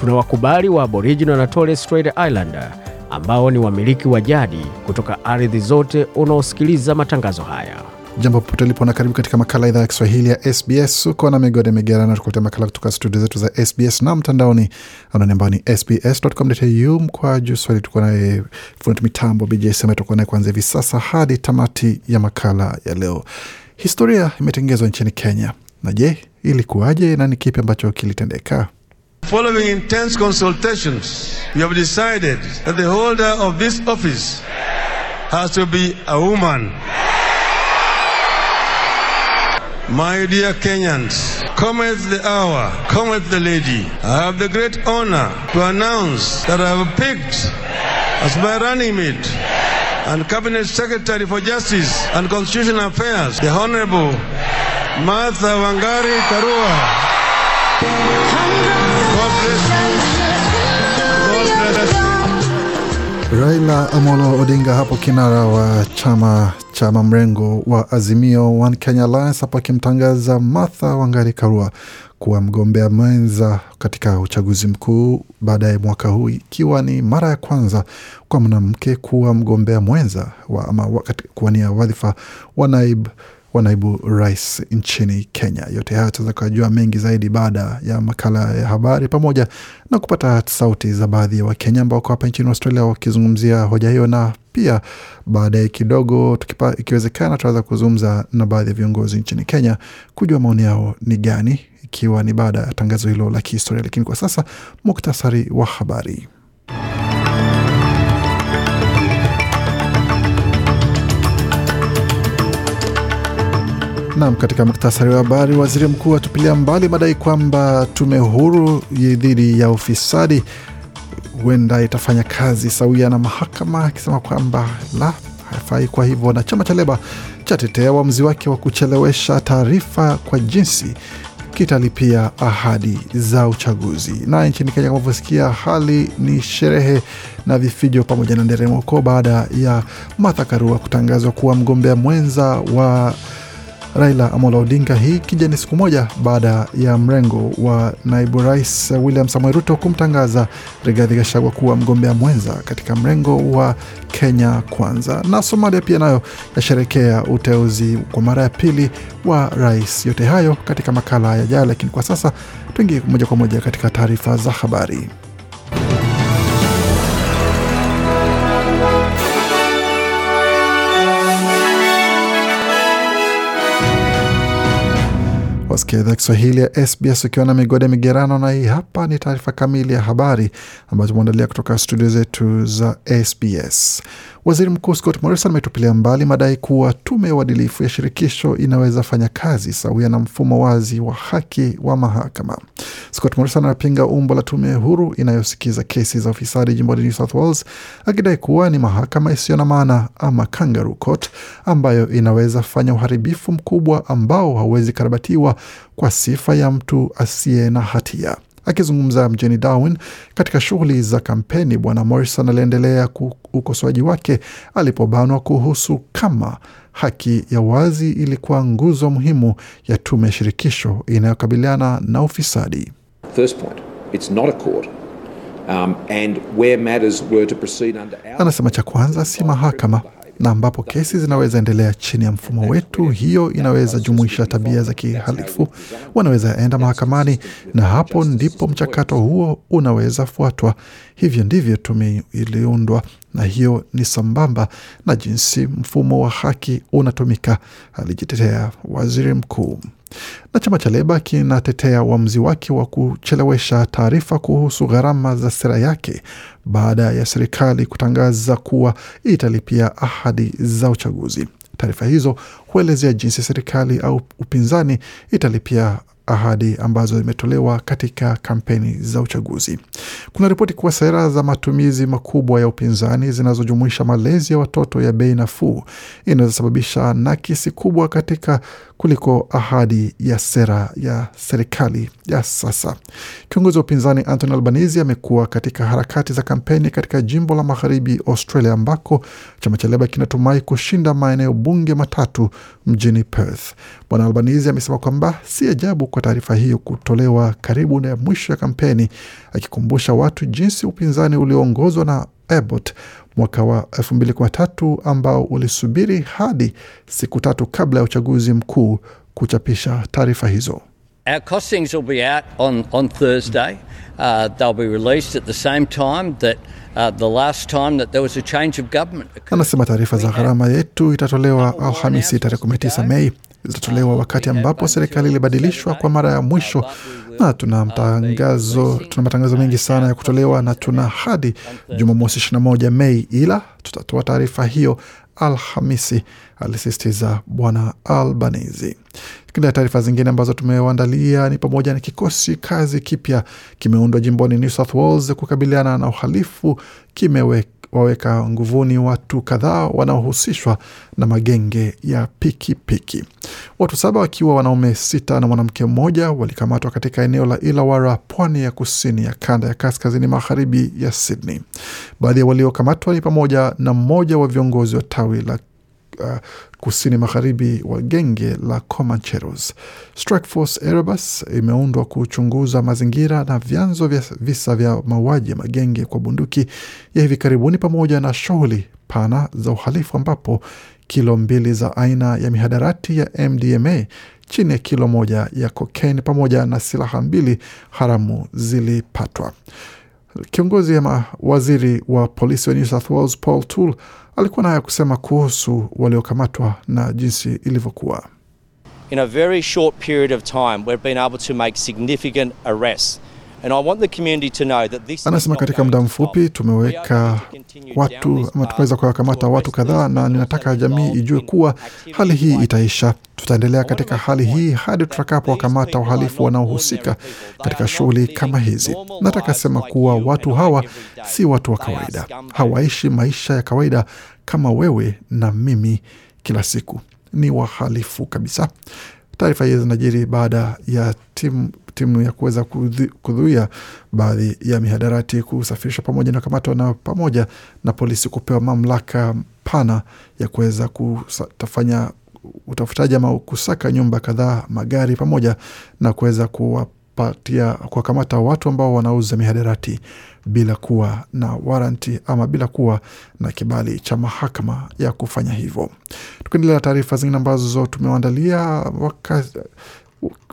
tuna wakubali wa Aboriginal na Torres Strait Islander ambao ni wamiliki wa jadi kutoka ardhi zote unaosikiliza matangazo haya. Jambo popote ulipo na karibu katika makala idhaa ya Kiswahili ya SBS. Uko na migode migerano, tukuletea makala kutoka studio zetu za SBS na mtandaoni anani ambao ni sbs.com.au mkwa juu swahili. Tuko naye fundi mitambo BJ Sema, tuko naye kuanzia hivi sasa hadi tamati ya makala ya leo. Historia imetengezwa nchini Kenya, na je, ilikuwaje na ni kipi ambacho kilitendeka? Following intense consultations, we have decided that the holder of this office has to be a woman. My dear Kenyans, cometh the hour, cometh the lady. I have the great honor to announce that I have picked as my running mate and Cabinet Secretary for Justice and Constitutional Affairs, the Honorable Martha Wangari Karua. Raila Amolo Odinga hapo kinara wa chama cha mrengo wa Azimio One Kenya Alliance hapo akimtangaza Martha Wangari Karua kuwa mgombea mwenza katika uchaguzi mkuu baadaye mwaka huu, ikiwa ni mara ya kwanza kwa mwanamke kuwa mgombea mwenza wa, ama kuwania wadhifa wa naibu wa naibu rais nchini Kenya. Yote haya tunaweza kujua mengi zaidi baada ya makala ya habari, pamoja na kupata sauti za baadhi ya Wakenya ambao wako hapa nchini Australia wakizungumzia hoja hiyo, na pia baadaye kidogo ikiwezekana tunaweza kuzungumza na baadhi ya viongozi nchini Kenya kujua maoni yao ni gani, ikiwa ni baada ya tangazo hilo la kihistoria. Lakini kwa sasa muktasari wa habari. Nam, katika muktasari wa habari, waziri mkuu atupilia mbali madai kwamba tume huru dhidi ya ufisadi huenda itafanya kazi sawia na mahakama, akisema kwamba la haifai kwa hivyo, na chama cha Leba chatetea uamuzi wake wa kuchelewesha taarifa kwa jinsi kitalipia ahadi za uchaguzi. Na nchini Kenya, kama vyosikia, hali ni sherehe na vifijo pamoja na nderemoko baada ya Martha Karua kutangazwa kuwa mgombea mwenza wa Raila Amolo Odinga, hii ikija ni siku moja baada ya mrengo wa naibu rais William Samoei Ruto kumtangaza Rigathi Gachagua kuwa mgombea mwenza katika mrengo wa Kenya Kwanza. Na Somalia pia nayo yasherekea uteuzi kwa mara ya pili wa rais. Yote hayo katika makala yajayo, lakini kwa sasa tuingie moja kwa moja katika taarifa za habari. Wasikia idhaa Kiswahili ya SBS ukiwa na migode migerano, na hii hapa ni taarifa kamili ya habari ambayo tumeandalia kutoka studio zetu za SBS. Waziri Mkuu Scott Morrison ametupilia mbali madai kuwa tume ya uadilifu ya shirikisho inaweza fanya kazi sawia na mfumo wazi wa haki wa mahakama. Scott Morrison anapinga umbo la tume huru inayosikiza kesi za ufisadi jimboni New South Wales, akidai kuwa ni mahakama isiyo na maana ama kangaroo court ambayo inaweza fanya uharibifu mkubwa ambao hauwezi karabatiwa kwa sifa ya mtu asiye na hatia. Akizungumza mjini Darwin katika shughuli za kampeni, Bwana Morrison aliendelea ukosoaji wake alipobanwa kuhusu kama haki ya wazi ilikuwa nguzo muhimu ya tume ya shirikisho inayokabiliana na ufisadi. First point, it's not a court. Um, and where matters were to proceed under our... Anasema cha kwanza si mahakama na ambapo kesi zinaweza endelea chini ya mfumo wetu, hiyo inaweza jumuisha tabia za kihalifu, wanaweza enda mahakamani, na hapo ndipo mchakato huo unaweza fuatwa. Hivyo ndivyo tume iliundwa, na hiyo ni sambamba na jinsi mfumo wa haki unatumika, alijitetea waziri mkuu. Na chama cha Leba kinatetea uamuzi wake wa kuchelewesha taarifa kuhusu gharama za sera yake baada ya serikali kutangaza kuwa italipia ahadi za uchaguzi. Taarifa hizo huelezea jinsi serikali au upinzani italipia ahadi ambazo zimetolewa katika kampeni za uchaguzi. Kuna ripoti kuwa sera za matumizi makubwa ya upinzani zinazojumuisha malezi ya watoto ya bei nafuu inaweza sababisha nakisi kubwa katika kuliko ahadi ya sera ya serikali ya sasa. Kiongozi wa upinzani Anthony Albanese amekuwa katika harakati za kampeni katika jimbo la magharibi Australia, ambako chama cha Leba kinatumai kushinda maeneo bunge matatu mjini Perth. Bwana Albanese amesema kwamba si ajabu kwa taarifa hiyo kutolewa karibu na mwisho ya kampeni, akikumbusha watu jinsi upinzani ulioongozwa na Abbott mwaka wa 2013 ambao ulisubiri hadi siku tatu kabla ya uchaguzi mkuu kuchapisha taarifa hizo. Our costings will be out on, on Thursday. Uh, they'll be released at the same time that uh, the last time that there was a change of government. Anasema taarifa za gharama yetu itatolewa Alhamisi tarehe 19 Mei. Zitatolewa wakati ambapo serikali ilibadilishwa kwa mara ya mwisho, na tuna matangazo, tuna matangazo mengi sana ya kutolewa na tuna hadi Jumamosi 21 Mei, ila tutatoa taarifa hiyo Alhamisi, alisisitiza Bwana Albanese. Katika taarifa zingine ambazo tumewaandalia ni pamoja na kikosi kazi kipya kimeundwa jimboni New South Wales kukabiliana na uhalifu kimewaweka nguvuni watu kadhaa wanaohusishwa na magenge ya pikipiki piki. Watu saba wakiwa wanaume sita na mwanamke mmoja walikamatwa katika eneo la Illawarra, pwani ya kusini ya kanda ya kaskazini magharibi ya Sydney. Baadhi ya waliokamatwa ni pamoja na mmoja wa viongozi wa tawi la uh, kusini magharibi wa genge la Comancheros. Strikeforce Erebus imeundwa kuchunguza mazingira na vyanzo vya visa vya mauaji ya magenge kwa bunduki ya hivi karibuni pamoja na shughuli pana za uhalifu ambapo kilo mbili za aina ya mihadarati ya MDMA chini ya kilo moja ya kokaini pamoja na silaha mbili haramu zilipatwa. Kiongozi ama waziri wa polisi wa New South Wales Paul Toole alikuwa na haya kusema kuhusu waliokamatwa na jinsi ilivyokuwa. In a very short period of time, we've been able to make significant arrests. And I want the community to know that this is Anasema katika muda mfupi tumeweka watu ama path tumeweza kuwakamata watu kadhaa, na ninataka jamii ijue kuwa hali hii itaisha. Tutaendelea katika hali hii hadi tutakapowakamata wahalifu wanaohusika katika shughuli kama hizi. Nataka sema kuwa watu hawa si watu wa kawaida, hawaishi maisha ya kawaida kama wewe na mimi kila siku, ni wahalifu kabisa. Taarifa hizi zinajiri baada ya timu timu ya kuweza kudhuia baadhi ya mihadarati kusafirishwa pamoja na kamatwa na pamoja na polisi kupewa mamlaka pana ya kuweza kufanya utafutaji ama kusaka nyumba kadhaa, magari pamoja na kuweza kuwapatia kuwakamata watu ambao wanauza mihadarati bila kuwa na waranti ama bila kuwa na kibali cha mahakama ya kufanya hivyo. Tukiendelea na taarifa zingine ambazo tumewaandalia waka,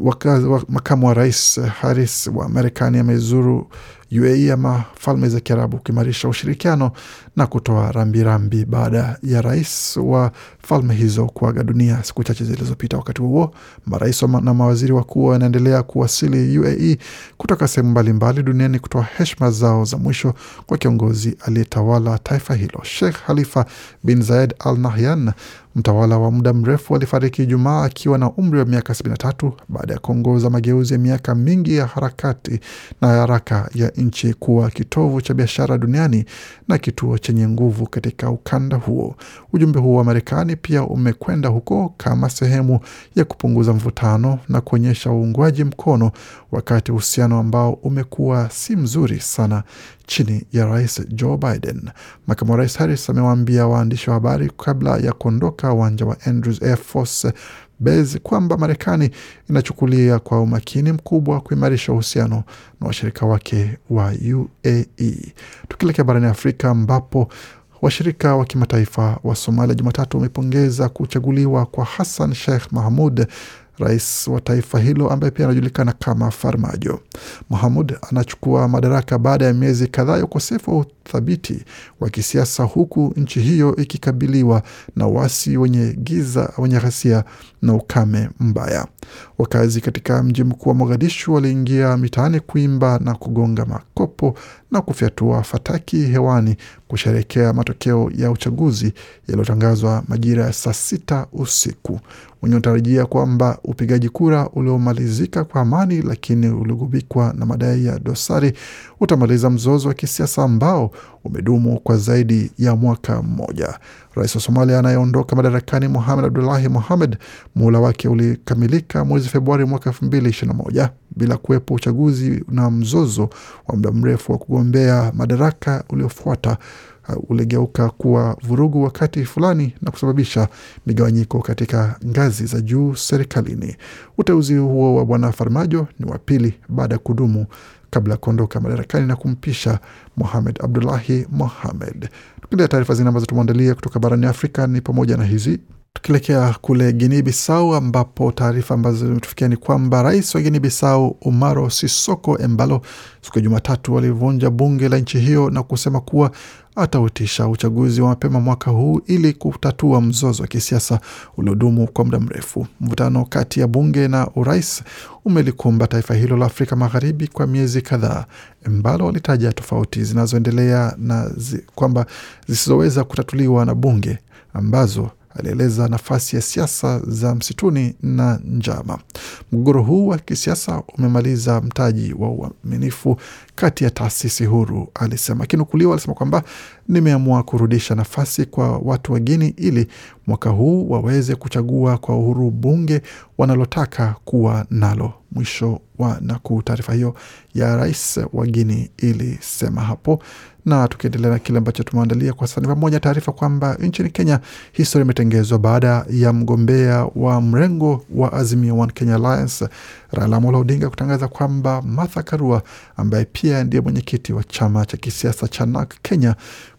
waka, waka, makamu wa rais Harris wa Marekani amezuru UAE ama Falme za Kiarabu kuimarisha ushirikiano na kutoa rambirambi baada ya rais wa falme hizo kuaga dunia siku chache zilizopita. Wakati huo marais na mawaziri wakuu wanaendelea kuwasili UAE kutoka sehemu mbalimbali duniani kutoa heshima zao za mwisho kwa kiongozi aliyetawala taifa hilo. Sheikh Khalifa bin Zayed Al Nahyan, mtawala wa muda mrefu, alifariki Ijumaa akiwa na umri wa miaka 73 baada ya kuongoza mageuzi ya miaka mingi ya harakati na haraka ya nchi kuwa kitovu cha biashara duniani na kituo chenye nguvu katika ukanda huo. Ujumbe huo wa Marekani pia umekwenda huko kama sehemu ya kupunguza mvutano na kuonyesha uungwaji mkono, wakati uhusiano ambao umekuwa si mzuri sana chini ya rais Joe Biden. Makamu wa rais Harris amewaambia waandishi wa habari kabla ya kuondoka uwanja wa Andrews Air Force Base kwamba Marekani inachukulia kwa umakini mkubwa kuimarisha uhusiano na washirika wake wa UAE. Tukielekea barani Afrika ambapo washirika wa kimataifa wa Somalia Jumatatu wamepongeza kuchaguliwa kwa Hassan Sheikh Mahmud rais wa taifa hilo ambaye pia anajulikana kama Farmajo. Mahamud anachukua madaraka baada ya miezi kadhaa ya ukosefu wa uthabiti wa kisiasa, huku nchi hiyo ikikabiliwa na wasi wenye giza, wenye ghasia na ukame mbaya. Wakazi katika mji mkuu wa Mogadishu waliingia mitaani kuimba na kugonga makopo na kufyatua fataki hewani kusherekea matokeo ya uchaguzi yaliyotangazwa majira ya saa sita usiku. Wenye utarajia kwamba upigaji kura uliomalizika kwa amani, lakini uligubikwa na madai ya dosari utamaliza mzozo wa kisiasa ambao umedumu kwa zaidi ya mwaka mmoja. Rais wa Somalia anayeondoka madarakani Mohamed Abdullahi Mohamed, muhula wake ulikamilika mwezi Februari mwaka elfu mbili ishirini na moja bila kuwepo uchaguzi na mzozo wa muda mrefu wa kugombea madaraka uliofuata uh, uligeuka kuwa vurugu wakati fulani na kusababisha migawanyiko katika ngazi za juu serikalini. Uteuzi huo wa bwana Farmajo ni wa pili baada ya kudumu kabla ya kuondoka madarakani na kumpisha Mohamed Abdullahi Mohamed. Tukiendelea taarifa zingine ambazo tumeandalia kutoka barani Afrika ni pamoja na hizi tukielekea kule Guinea Bissau ambapo taarifa ambazo zimetufikia ni kwamba rais wa Guinea Bissau Umaro Sisoko Embalo siku ya Jumatatu alivunja bunge la nchi hiyo na kusema kuwa atautisha uchaguzi wa mapema mwaka huu ili kutatua mzozo wa kisiasa uliodumu kwa muda mrefu. Mvutano kati ya bunge na urais umelikumba taifa hilo la Afrika Magharibi kwa miezi kadhaa. Embalo alitaja tofauti zinazoendelea na zi, kwamba zisizoweza kutatuliwa na bunge ambazo alieleza nafasi ya siasa za msituni na njama. Mgogoro huu wa kisiasa umemaliza mtaji wa uaminifu kati ya taasisi huru, alisema. Akinukuliwa alisema kwamba nimeamua kurudisha nafasi kwa watu wa Guini ili mwaka huu waweze kuchagua kwa uhuru bunge wanalotaka kuwa nalo. Mwisho wa nakuu. Taarifa hiyo ya rais wa Guini ilisema hapo na tukiendelea na kile ambacho tumeandalia kwa sasa ni pamoja taarifa kwamba nchini Kenya historia imetengezwa baada ya mgombea wa mrengo wa Azimio One Kenya Alliance Raila Amolo Odinga kutangaza kwamba Martha Karua ambaye pia ndiye mwenyekiti wa chama cha kisiasa cha NARC Kenya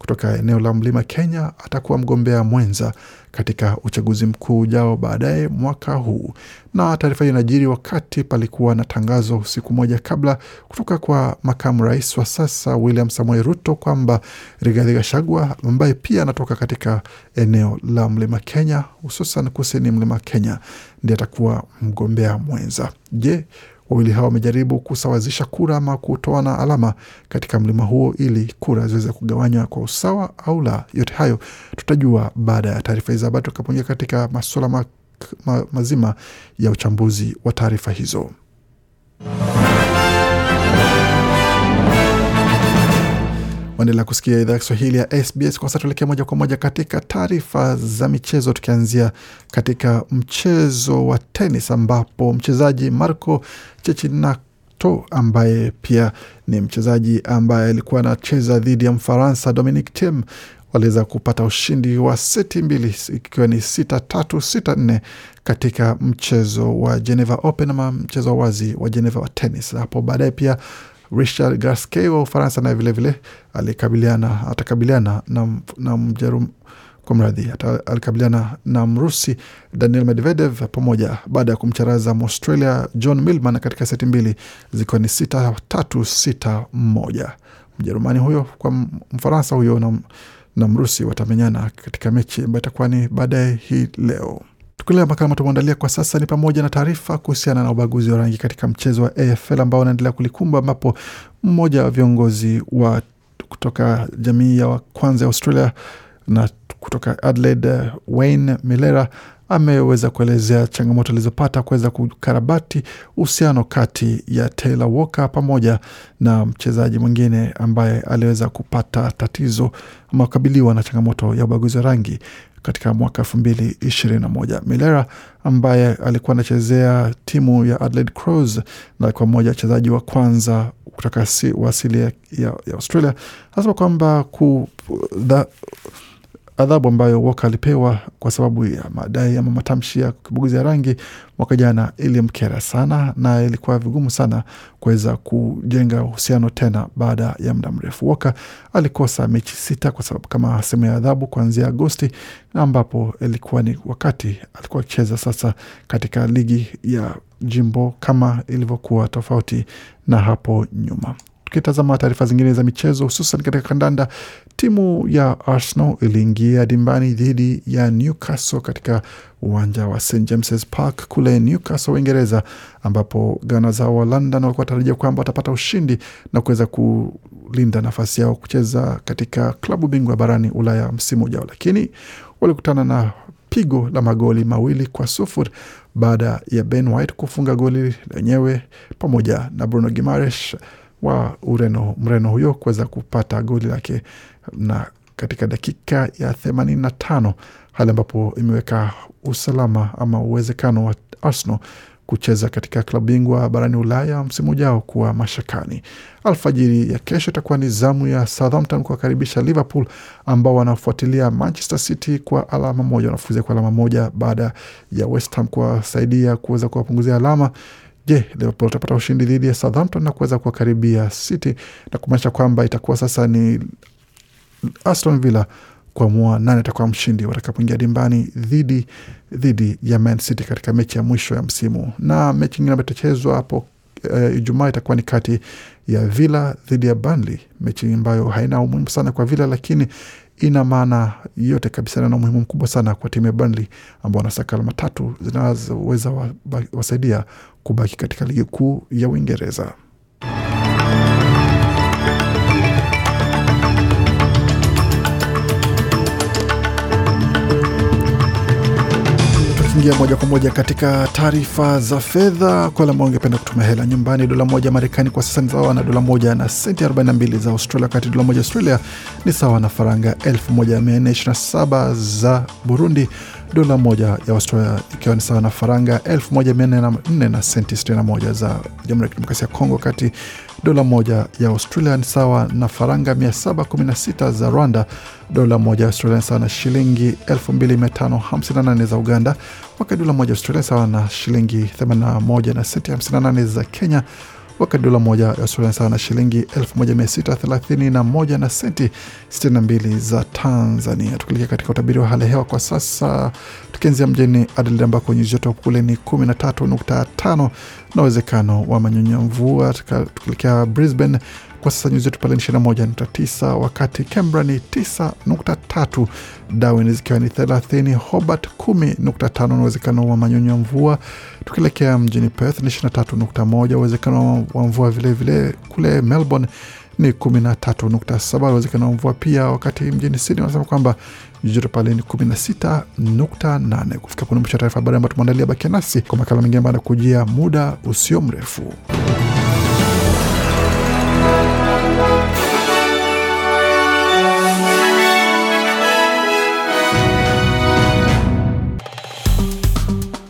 kutoka eneo la Mlima Kenya atakuwa mgombea mwenza katika uchaguzi mkuu ujao baadaye mwaka huu. Na taarifa hiyo inajiri wakati palikuwa na tangazo siku moja kabla kutoka kwa makamu rais wa sasa William Samoei Ruto kwamba Rigathi Gachagua ambaye pia anatoka katika eneo la Mlima Kenya, hususan kusini Mlima Kenya, ndiye atakuwa mgombea mwenza. Je, wawili hao wamejaribu kusawazisha kura ama kutoana alama katika mlima huo ili kura ziweze kugawanywa kwa usawa au la? Yote hayo tutajua baada ya taarifa hizi habari tukapoingia katika masuala ma, ma, mazima ya uchambuzi wa taarifa hizo. Waendelea kusikia idhaa ya Kiswahili ya SBS. Kwa sasa tuelekea moja kwa moja katika taarifa za michezo, tukianzia katika mchezo wa tenis ambapo mchezaji Marco chechinato ambaye pia ni mchezaji ambaye alikuwa anacheza dhidi ya Mfaransa Dominic Thiem waliweza kupata ushindi wa seti mbili ikiwa ni sita tatu sita nne katika mchezo wa Geneva Open ama mchezo wa wazi wa Geneva wa tenis. Hapo baadaye pia Richard Gasquet wa Ufaransa naye vilevile alikabiliana atakabiliana na, na mjerum kwa mradhi alikabiliana na Mrusi Daniel Medvedev pamoja baada ya kumcharaza Mwaustralia John Millman katika seti mbili zikiwa ni sita tatu sita moja. Mjerumani huyo kwa Mfaransa huyo na, na Mrusi watamenyana katika mechi ambayo itakuwa ni baadaye hii leo. Tukielea makala tumeandalia kwa sasa ni pamoja na taarifa kuhusiana na ubaguzi wa rangi katika mchezo wa AFL ambao unaendelea kulikumba, ambapo mmoja wa viongozi wa kutoka jamii ya kwanza ya Australia na kutoka Adelaide, Wayne Milera ameweza kuelezea changamoto alizopata kuweza kukarabati uhusiano kati ya Taylor Walker pamoja na mchezaji mwingine ambaye aliweza kupata tatizo ama kukabiliwa na changamoto ya ubaguzi wa rangi katika mwaka elfu mbili ishirini na moja. Milera ambaye alikuwa anachezea timu ya Adelaide Crows na alikuwa mmoja wachezaji wa kwanza kutoka si, wa asili ya, ya Australia anasema kwamba ku, adhabu ambayo Walker alipewa kwa sababu ya madai ama matamshi ya kibuguzi ya rangi mwaka jana ilimkera sana, na ilikuwa vigumu sana kuweza kujenga uhusiano tena baada ya muda mrefu. Walker alikosa mechi sita kwa sababu kama sehemu ya adhabu kuanzia Agosti, ambapo ilikuwa ni wakati alikuwa akicheza sasa katika ligi ya jimbo kama ilivyokuwa tofauti na hapo nyuma. Tukitazama taarifa zingine za michezo, hususan katika kandanda, timu ya Arsenal iliingia dimbani dhidi ya Newcastle katika uwanja wa St James's Park kule Newcastle, Uingereza, ambapo gana zao wa London walikuwa tarajia kwamba watapata ushindi na kuweza kulinda nafasi yao kucheza katika klabu bingwa barani Ulaya msimu ujao, lakini walikutana na pigo la magoli mawili kwa sufuri baada ya Ben White kufunga goli lenyewe pamoja na Bruno Gimares wa Ureno, Mreno huyo kuweza kupata goli lake na katika dakika ya themanini na tano hali ambapo imeweka usalama ama uwezekano wa Arsenal kucheza katika klabu bingwa barani Ulaya msimu ujao kuwa mashakani. Alfajiri ya kesho itakuwa ni zamu ya Southampton kuwakaribisha Liverpool ambao wanafuatilia Manchester City kwa alama moja, wanafuzia kwa alama moja baada ya West Ham kuwasaidia kuweza kuwapunguzia alama. Je, Liverpool itapata ushindi dhidi ya Southampton na kuweza kuwakaribia City na kumaanisha kwamba itakuwa sasa ni Aston Villa kuamua nani atakuwa mshindi watakapoingia dimbani dhidi dhidi ya Man City katika mechi ya mwisho ya msimu. Na mechi nyingine ambayo itachezwa hapo uh, Ijumaa itakuwa ni kati ya Villa dhidi ya Burnley, mechi ambayo haina umuhimu sana kwa Villa, lakini ina maana yote kabisa na umuhimu mkubwa sana kwa timu ya Burnley ambao wanasaka alama tatu zinazoweza wasaidia kubaki katika ligi kuu ya Uingereza. Tukiingia moja kwa moja katika taarifa za fedha, kwa wale ambao wangependa kutuma hela nyumbani, dola moja Marekani kwa sasa ni sawa na dola moja na senti 42 za Australia, wakati dola moja Australia ni sawa na faranga 1427 za Burundi, dola moja ya Australia ikiwa ni sawa na faranga 1404 na senti 61 za Jamhuri ya Kidemokrasia ya Kongo, wakati dola moja ya Australia ni sawa na faranga 716 za Rwanda, dola moja ya Australia ni sawa na shilingi 2558 za Uganda, wakati dola moja ya Australia sawa na shilingi 81 na senti 58 za Kenya, wakati dola moja ya Australia sawa na shilingi 1631 na senti 62 za Tanzania. Tukielekea katika utabiri wa hali ya hewa kwa sasa, tukianzia mjini Adelaide ambako nyuzi joto kule ni 13.5 na uwezekano wa manyunyu mvua. Tukielekea Brisbane kwa sasa nyuzi joto pale ni 21.9, wakati Canberra ni 9.3, Darwin zikiwa ni 30, Hobart 10.5 na uwezekano wa manyunyu ya mvua. Tukielekea mjini Perth ni 23.1, uwezekano wa mvua vilevile vile. Kule Melbourne ni 13.7, uwezekano wa mvua pia, wakati mjini Sydney wanasema kwamba joto pale ni 16.8. Kufika pone mwisho wa taarifa habari ambayo tumeandalia. Bakia nasi kwa makala mengine ambayo anakujia muda usio mrefu.